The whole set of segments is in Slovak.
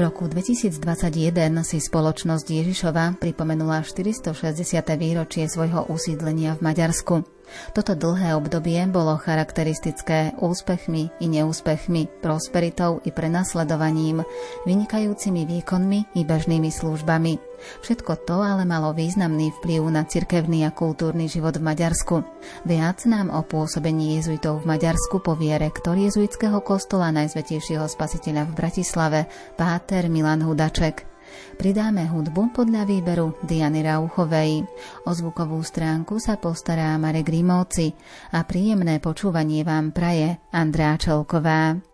V roku 2021 si spoločnosť Ježišova pripomenula 460. výročie svojho usídlenia v Maďarsku. Toto dlhé obdobie bolo charakteristické úspechmi i neúspechmi, prosperitou i prenasledovaním, vynikajúcimi výkonmi i bežnými službami. Všetko to ale malo významný vplyv na cirkevný a kultúrny život v Maďarsku. Viac nám o pôsobení jezuitov v Maďarsku povie rektor jezuitského kostola Najsvetejšieho spasiteľa v Bratislave, páter Milan Hudaček. Pridáme hudbu podľa výberu Diany Rauchovej. O zvukovú stránku sa postará Marek Rimóci a príjemné počúvanie vám praje Andrá Čelková.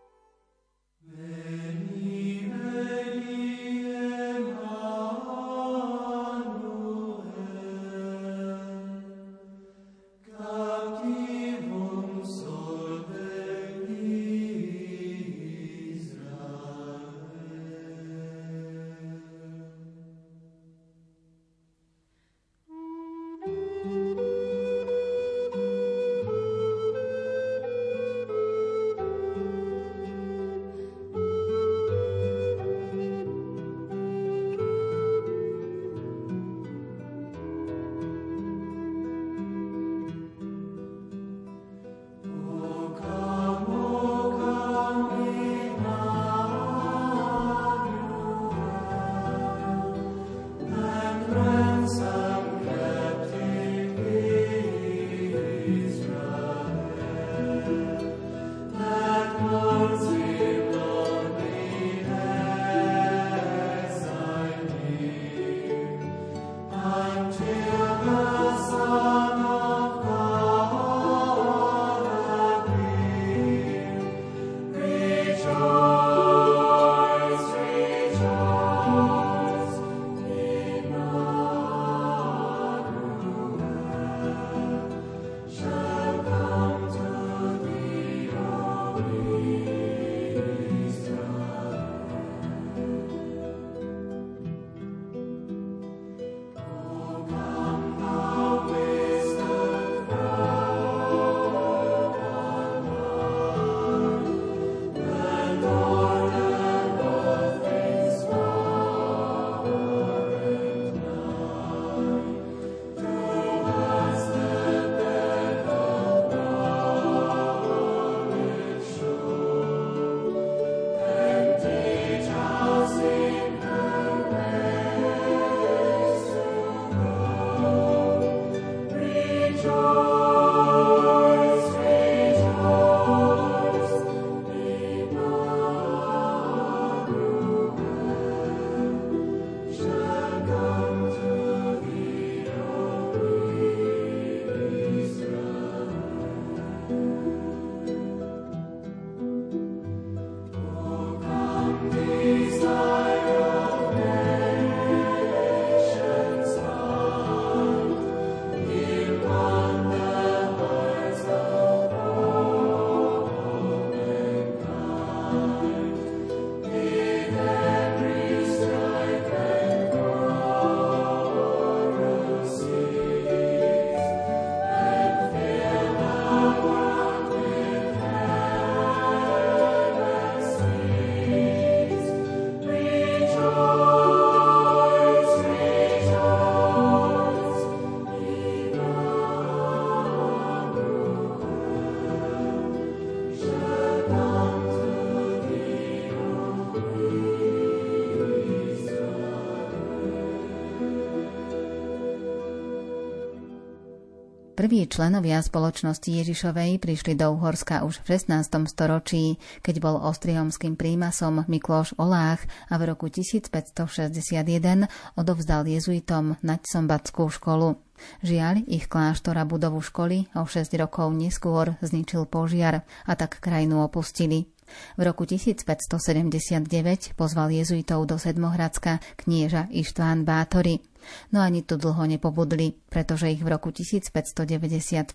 Prví členovia spoločnosti Ježišovej prišli do Uhorska už v 16. storočí, keď bol ostrihomským prímasom Mikloš Olách a v roku 1561 odovzdal jezuitom Naďsombatskú školu. Žiaľ, ich kláštora budovu školy o 6 rokov neskôr zničil požiar a tak krajinu opustili. V roku 1579 pozval jezuitov do Sedmohradska knieža Ištván Bátory. No ani tu dlho nepobudli, pretože ich v roku 1595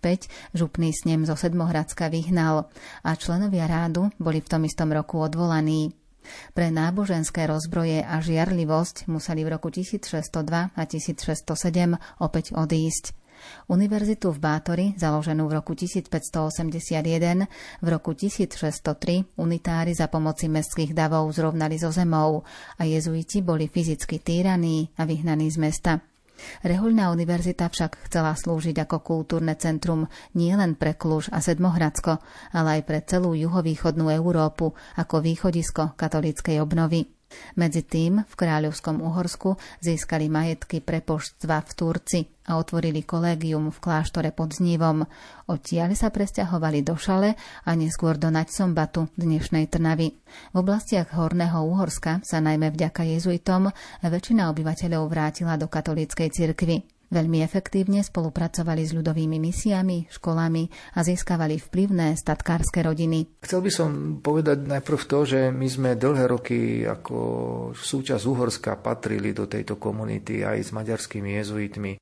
župný snem zo Sedmohradska vyhnal a členovia rádu boli v tom istom roku odvolaní. Pre náboženské rozbroje a žiarlivosť museli v roku 1602 a 1607 opäť odísť. Univerzitu v Bátori, založenú v roku 1581, v roku 1603 unitári za pomoci mestských davov zrovnali zo zemou a jezuiti boli fyzicky týraní a vyhnaní z mesta. Rehoľná univerzita však chcela slúžiť ako kultúrne centrum nielen pre Kluž a Sedmohradsko, ale aj pre celú juhovýchodnú Európu ako východisko katolíckej obnovy. Medzi tým v kráľovskom Uhorsku získali majetky prepoštstva v Turci a otvorili kolégium v kláštore pod Znívom. Odtiaľ sa presťahovali do Šale a neskôr do Naďsombatu, dnešnej Trnavy. V oblastiach Horného Uhorska sa najmä vďaka jezuitom väčšina obyvateľov vrátila do katolíckej cirkvy. Veľmi efektívne spolupracovali s ľudovými misiami, školami a získavali vplyvné statkárske rodiny. Chcel by som povedať najprv to, že my sme dlhé roky ako súčasť Uhorska patrili do tejto komunity aj s maďarskými jezuitmi.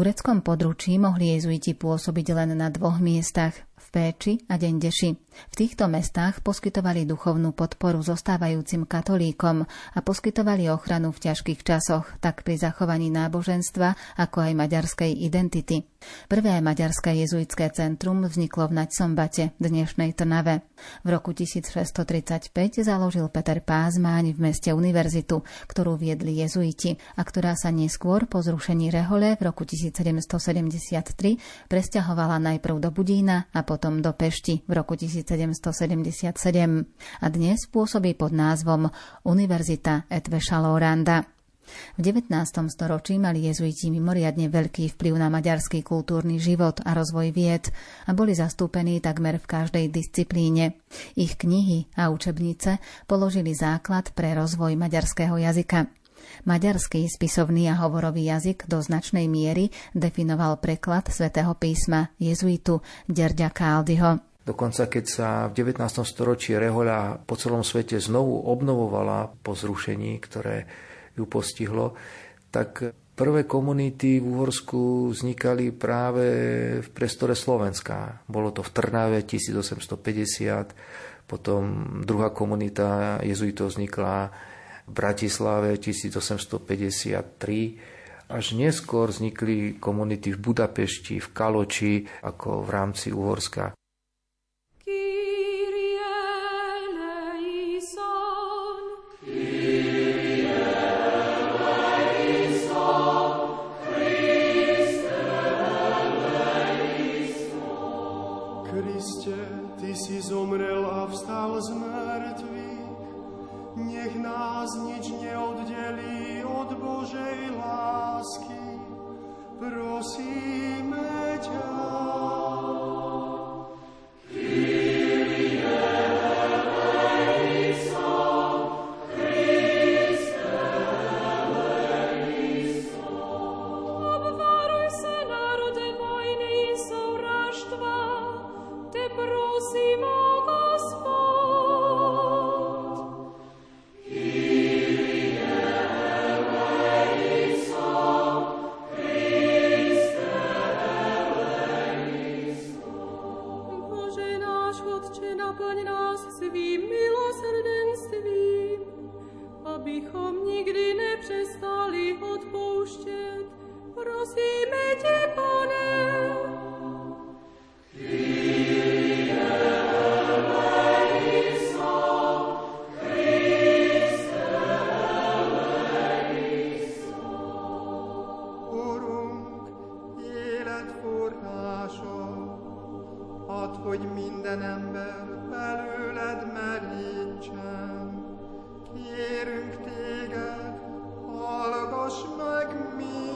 Tureckom područí mohli jezuiti pôsobiť len na dvoch miestach Péči a Dendeši. V týchto mestách poskytovali duchovnú podporu zostávajúcim katolíkom a poskytovali ochranu v ťažkých časoch, tak pri zachovaní náboženstva, ako aj maďarskej identity. Prvé maďarské jezuitské centrum vzniklo v Naďsombate, dnešnej Trnave. V roku 1635 založil Peter Pázmáň v meste univerzitu, ktorú viedli jezuiti a ktorá sa neskôr po zrušení rehole v roku 1773 presťahovala najprv do Budína a potom do Pešti v roku 1777 a dnes pôsobí pod názvom Univerzita Etveša Loranda. V 19. storočí mali jezuiti mimoriadne veľký vplyv na maďarský kultúrny život a rozvoj vied a boli zastúpení takmer v každej disciplíne. Ich knihy a učebnice položili základ pre rozvoj maďarského jazyka. Maďarský spisovný a hovorový jazyk do značnej miery definoval preklad svätého písma jezuitu Derďa Káldyho. Dokonca keď sa v 19. storočí rehoľa po celom svete znovu obnovovala po zrušení, ktoré ju postihlo, tak prvé komunity v Uhorsku vznikali práve v priestore Slovenska. Bolo to v Trnave 1850, potom druhá komunita jezuitov vznikla v Bratislave 1853. Až neskôr vznikli komunity v Budapešti, v Kaloči, ako v rámci Uhorska. Nás nič neoddelí od Božej lásky. Prosíme ťa. ad, hogy minden ember belőled merítsen. Kérünk téged, hallgass meg minket.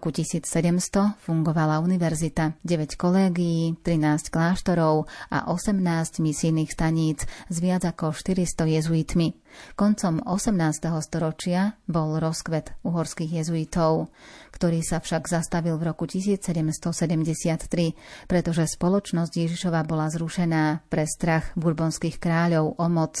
Roku 1700 fungovala univerzita, 9 kolégií, 13 kláštorov a 18 misijných staníc s viac ako 400 jezuitmi. Koncom 18. storočia bol rozkvet uhorských jezuitov, ktorý sa však zastavil v roku 1773, pretože spoločnosť Ježišova bola zrušená pre strach burbonských kráľov o moc.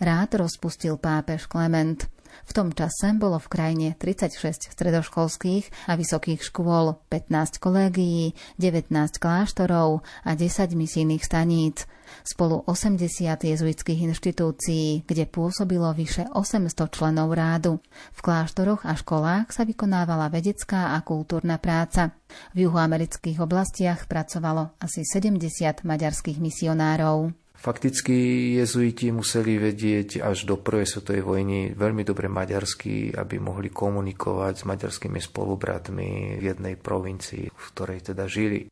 Rád rozpustil pápež Klement. V tom čase bolo v krajine 36 stredoškolských a vysokých škôl, 15 kolégií, 19 kláštorov a 10 misijných staníc. Spolu 80 jezuitských inštitúcií, kde pôsobilo vyše 800 členov rádu. V kláštoroch a školách sa vykonávala vedecká a kultúrna práca. V juhoamerických oblastiach pracovalo asi 70 maďarských misionárov. Fakticky jezuiti museli vedieť až do prvej svetovej vojny veľmi dobre maďarsky, aby mohli komunikovať s maďarskými spolubratmi v jednej provincii, v ktorej teda žili.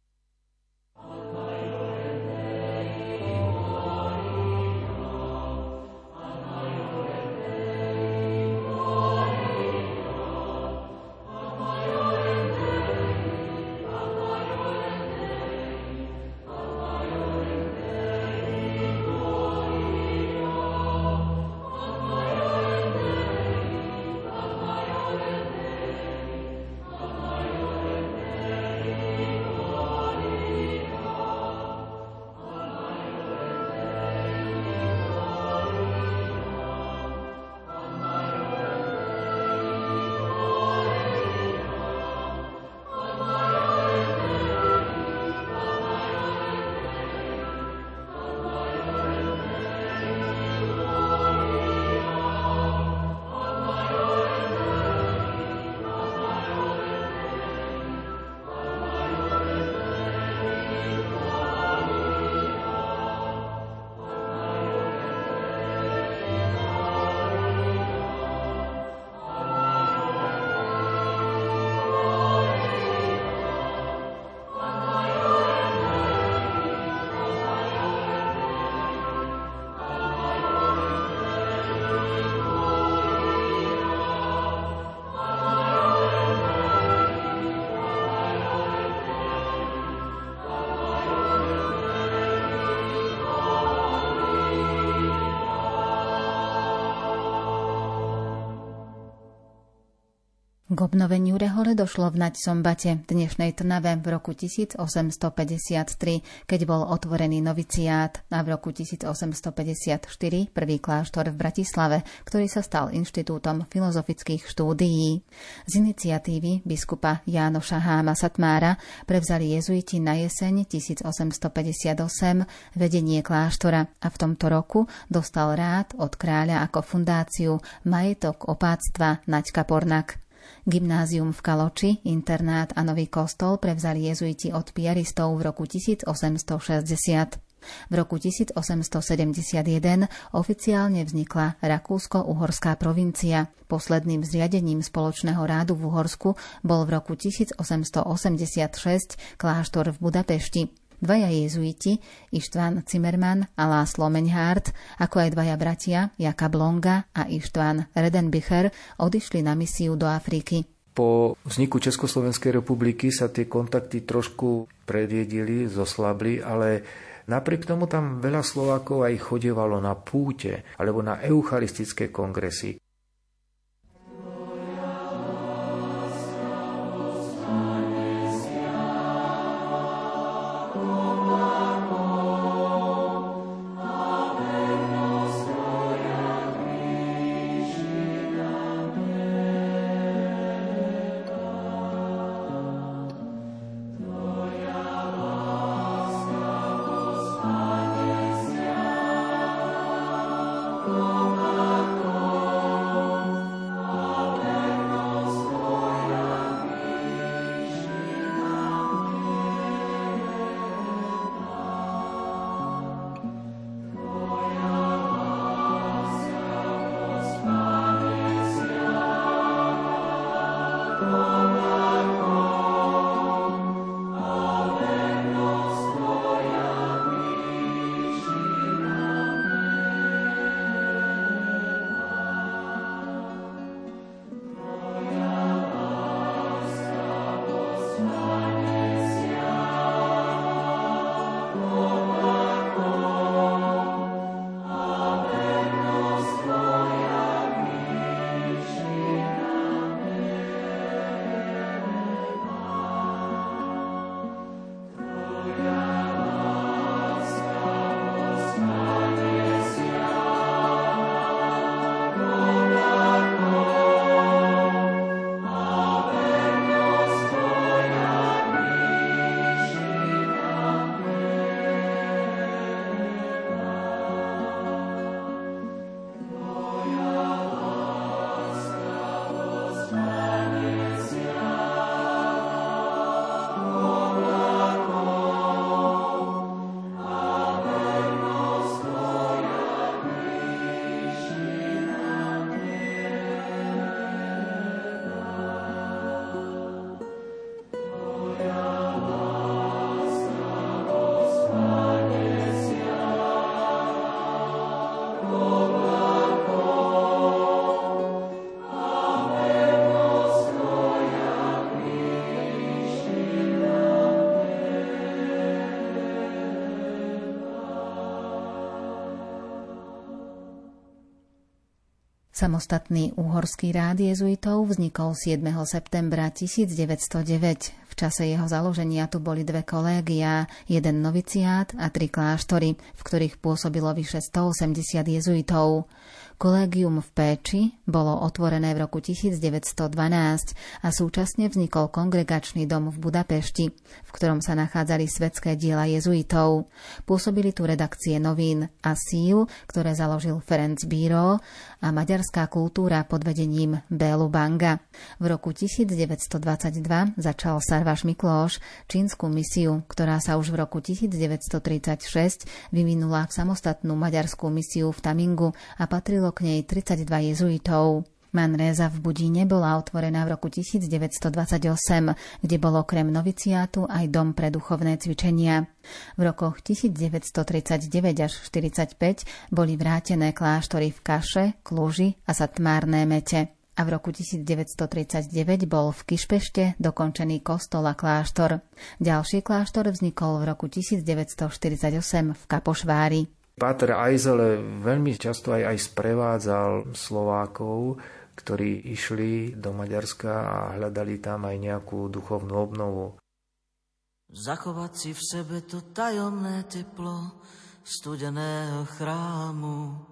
Obnoveniu rehole došlo v Naď Sombate, dnešnej Trnave v roku 1853, keď bol otvorený noviciát a v roku 1854 prvý kláštor v Bratislave, ktorý sa stal inštitútom filozofických štúdií. Z iniciatívy biskupa Jánoša Háma Satmára prevzali jezuiti na jeseň 1858 vedenie kláštora a v tomto roku dostal rád od kráľa ako fundáciu majetok opáctva Naďka Pornak. Gymnázium v Kaloči, internát a nový kostol prevzali jezuiti od piaristov v roku 1860. V roku 1871 oficiálne vznikla Rakúsko-Uhorská provincia. Posledným zriadením spoločného rádu v Uhorsku bol v roku 1886 kláštor v Budapešti. Dvaja jezuiti, Ištván Zimmermann a Láslo Menhardt, ako aj dvaja bratia, Jakab Longa a Ištván Redenbicher, odišli na misiu do Afriky. Po vzniku Československej republiky sa tie kontakty trošku predjedili, zoslabli, ale Napriek tomu tam veľa Slovákov aj chodievalo na púte alebo na eucharistické kongresy. Samostatný uhorský rád jezuitov vznikol 7. septembra 1909. V čase jeho založenia tu boli dve kolégia, jeden noviciát a tri kláštory, v ktorých pôsobilo vyše 180 jezuitov. Kolégium v Péči bolo otvorené v roku 1912 a súčasne vznikol kongregačný dom v Budapešti, v ktorom sa nachádzali svetské diela jezuitov. Pôsobili tu redakcie novín a síl, ktoré založil Ferenc Bíró a maďarská kultúra pod vedením Bélu Banga. V roku 1922 začal Sarvaš Miklóš čínsku misiu, ktorá sa už v roku 1936 vyvinula v samostatnú maďarskú misiu v Tamingu a patrilo k nej 32 jezuitov. Manréza v Budíne bola otvorená v roku 1928, kde bol okrem noviciátu aj dom pre duchovné cvičenia. V rokoch 1939 až 1945 boli vrátené kláštory v Kaše, Kluži a Satmárne Mete a v roku 1939 bol v Kišpešte dokončený kostol a kláštor. Ďalší kláštor vznikol v roku 1948 v Kapošvári. Páter Ajzele veľmi často aj, aj sprevádzal Slovákov ktorí išli do Maďarska a hľadali tam aj nejakú duchovnú obnovu. Zachovať si v sebe to tajomné teplo studeného chrámu.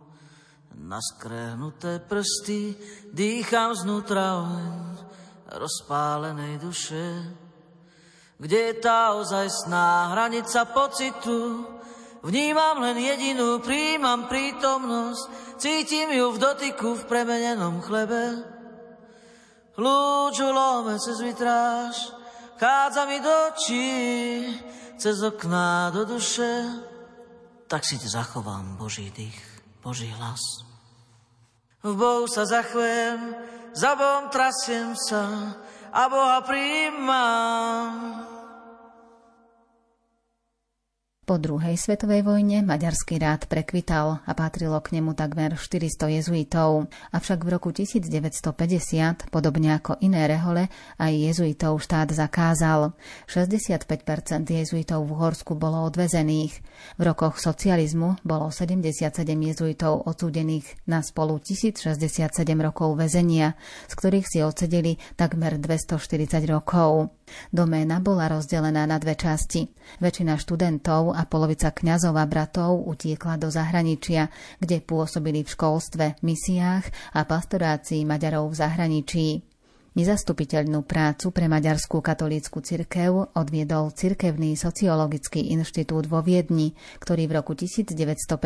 Na skrehnuté prsty dýcham znútra oheň rozpálenej duše. Kde je tá ozajstná hranica pocitu, Vnímam len jedinú, príjmam prítomnosť, cítim ju v dotyku v premenenom chlebe. Lúču lome cez vitráž, chádza mi do očí, cez okná do duše. Tak si te zachovám Boží dých, Boží hlas. V Bohu sa zachvem, za Bohom trasiem sa a Boha príjmam. Po druhej svetovej vojne maďarský rád prekvital a patrilo k nemu takmer 400 jezuitov. Avšak v roku 1950, podobne ako iné rehole, aj jezuitov štát zakázal. 65% jezuitov v Uhorsku bolo odvezených. V rokoch socializmu bolo 77 jezuitov odsúdených na spolu 1067 rokov väzenia, z ktorých si odsedeli takmer 240 rokov. Doména bola rozdelená na dve časti. Väčšina študentov a polovica kňazov a bratov utiekla do zahraničia, kde pôsobili v školstve, misiách a pastorácii Maďarov v zahraničí. Nezastupiteľnú prácu pre Maďarskú katolícku cirkev odviedol Cirkevný sociologický inštitút vo Viedni, ktorý v roku 1958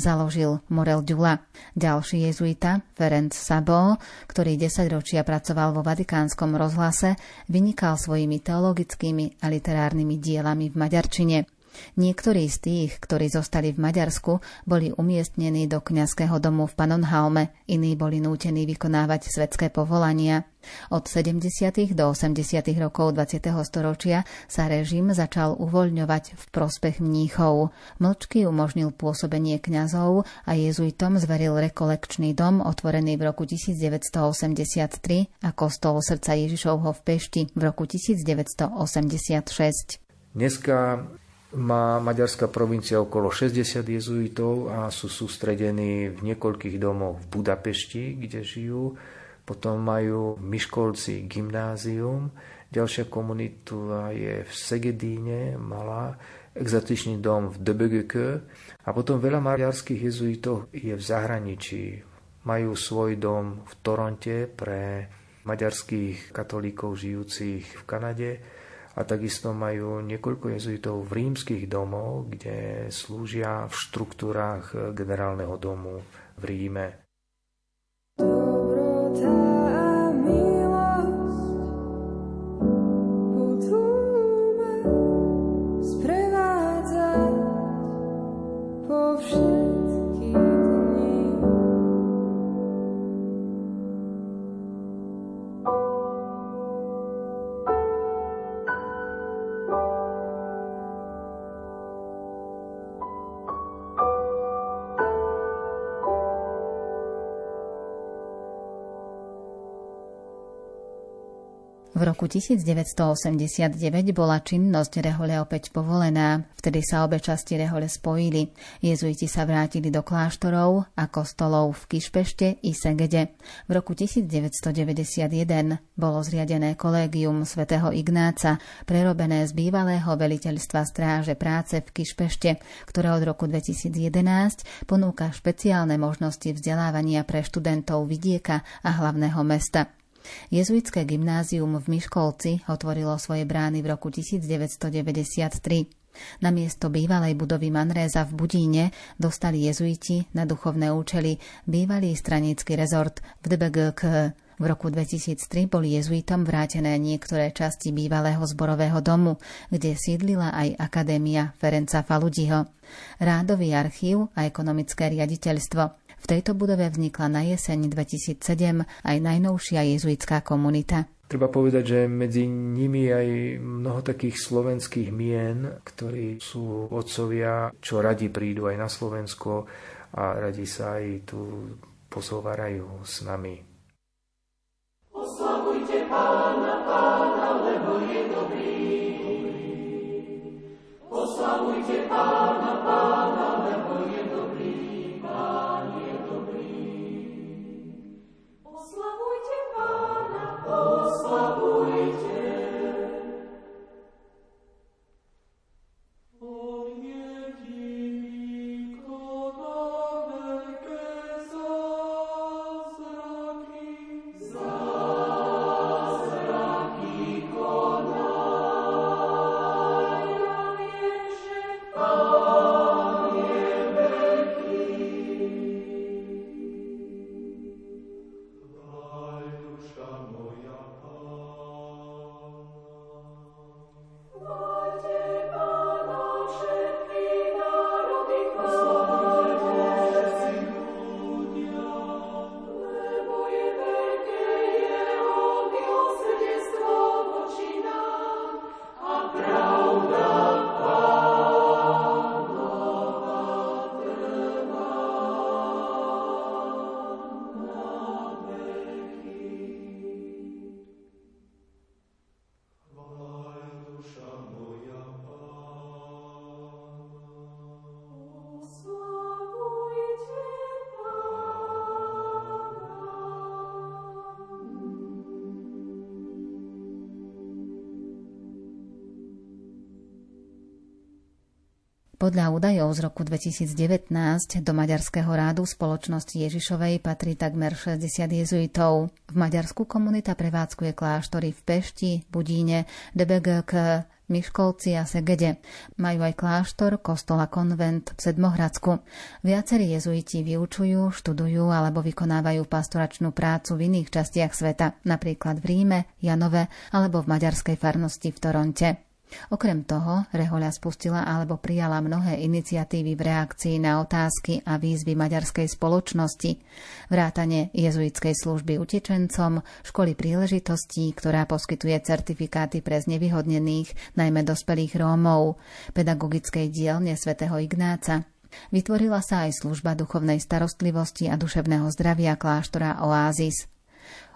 založil Morel Ďula. Ďalší jezuita, Ferenc Sabo, ktorý 10 ročia pracoval vo Vatikánskom rozhlase, vynikal svojimi teologickými a literárnymi dielami v maďarčine. Niektorí z tých, ktorí zostali v Maďarsku, boli umiestnení do kňazského domu v Panonhaume, iní boli nútení vykonávať svetské povolania. Od 70. do 80. rokov 20. storočia sa režim začal uvoľňovať v prospech mníchov. Mlčky umožnil pôsobenie kňazov a jezuitom zveril rekolekčný dom otvorený v roku 1983 a kostol srdca Ježišovho v Pešti v roku 1986. Dneska má maďarská provincia okolo 60 jezuitov a sú sústredení v niekoľkých domoch v Budapešti, kde žijú. Potom majú Miškolci gymnázium. Ďalšia komunita je v Segedíne, malá, exotičný dom v DBGK. A potom veľa maďarských jezuitov je v zahraničí. Majú svoj dom v Toronte pre maďarských katolíkov žijúcich v Kanade a takisto majú niekoľko jezuitov v rímskych domov, kde slúžia v štruktúrách generálneho domu v Ríme. Roku 1989 bola činnosť rehole opäť povolená, vtedy sa obe časti rehole spojili. Jezuiti sa vrátili do kláštorov a kostolov v Kišpešte i Segede. V roku 1991 bolo zriadené kolégium svätého Ignáca, prerobené z bývalého veliteľstva stráže práce v Kišpešte, ktoré od roku 2011 ponúka špeciálne možnosti vzdelávania pre študentov vidieka a hlavného mesta. Jezuitské gymnázium v Miškolci otvorilo svoje brány v roku 1993. Na miesto bývalej budovy Manréza v Budíne dostali jezuiti na duchovné účely bývalý stranický rezort v DBGK. V roku 2003 boli jezuitom vrátené niektoré časti bývalého zborového domu, kde sídlila aj Akadémia Ferenca Faludiho, rádový archív a ekonomické riaditeľstvo. V tejto budove vznikla na jeseň 2007 aj najnovšia jezuitská komunita. Treba povedať, že medzi nimi aj mnoho takých slovenských mien, ktorí sú otcovia, čo radi prídu aj na Slovensko a radi sa aj tu pozhovárajú s nami. Oslavujte pána, pána, lebo je dobrý. Oslavujte pána, pána, Podľa údajov z roku 2019 do Maďarského rádu spoločnosti Ježišovej patrí takmer 60 jezuitov. V Maďarsku komunita prevádzkuje kláštory v Pešti, Budíne, DBGK, Miškolci a Segede. Majú aj kláštor, kostol a konvent v Sedmohradsku. Viacerí jezuiti vyučujú, študujú alebo vykonávajú pastoračnú prácu v iných častiach sveta, napríklad v Ríme, Janove alebo v maďarskej farnosti v Toronte. Okrem toho, Rehoľa spustila alebo prijala mnohé iniciatívy v reakcii na otázky a výzvy maďarskej spoločnosti, vrátane jezuitskej služby utečencom, školy príležitostí, ktorá poskytuje certifikáty pre znevýhodnených, najmä dospelých Rómov, pedagogickej dielne svätého Ignáca, Vytvorila sa aj služba duchovnej starostlivosti a duševného zdravia kláštora Oázis.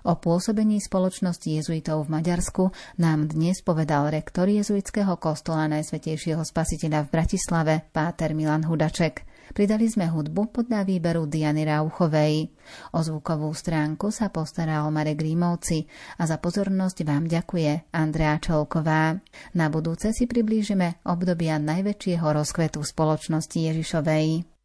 O pôsobení spoločnosti jezuitov v Maďarsku nám dnes povedal rektor jezuitského kostola Najsvetejšieho spasiteľa v Bratislave, páter Milan Hudaček. Pridali sme hudbu podľa výberu Diany Rauchovej. O zvukovú stránku sa postaral Marek Rímovci a za pozornosť vám ďakuje Andrea Čolková. Na budúce si priblížime obdobia najväčšieho rozkvetu spoločnosti Ježišovej.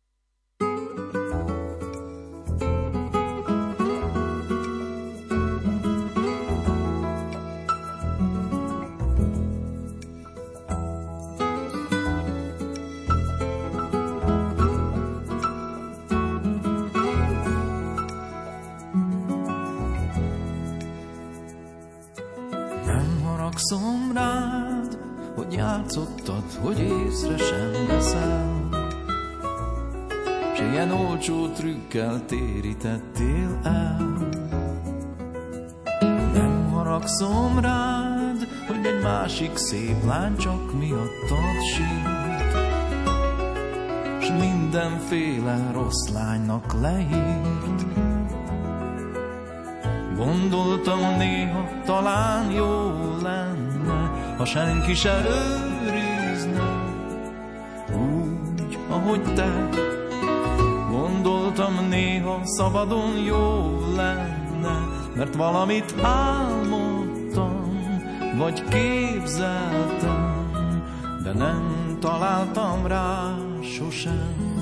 Olcsó trükkel térítettél el. Nem haragszom rád, hogy egy másik szép lány csak miattad sírt. S mindenféle rossz lánynak leírt. Gondoltam néha talán jó lenne, ha senki se őrizne, úgy, ahogy te. Néha szabadon jó lenne, mert valamit álmodtam, vagy képzeltem, de nem találtam rá sosem.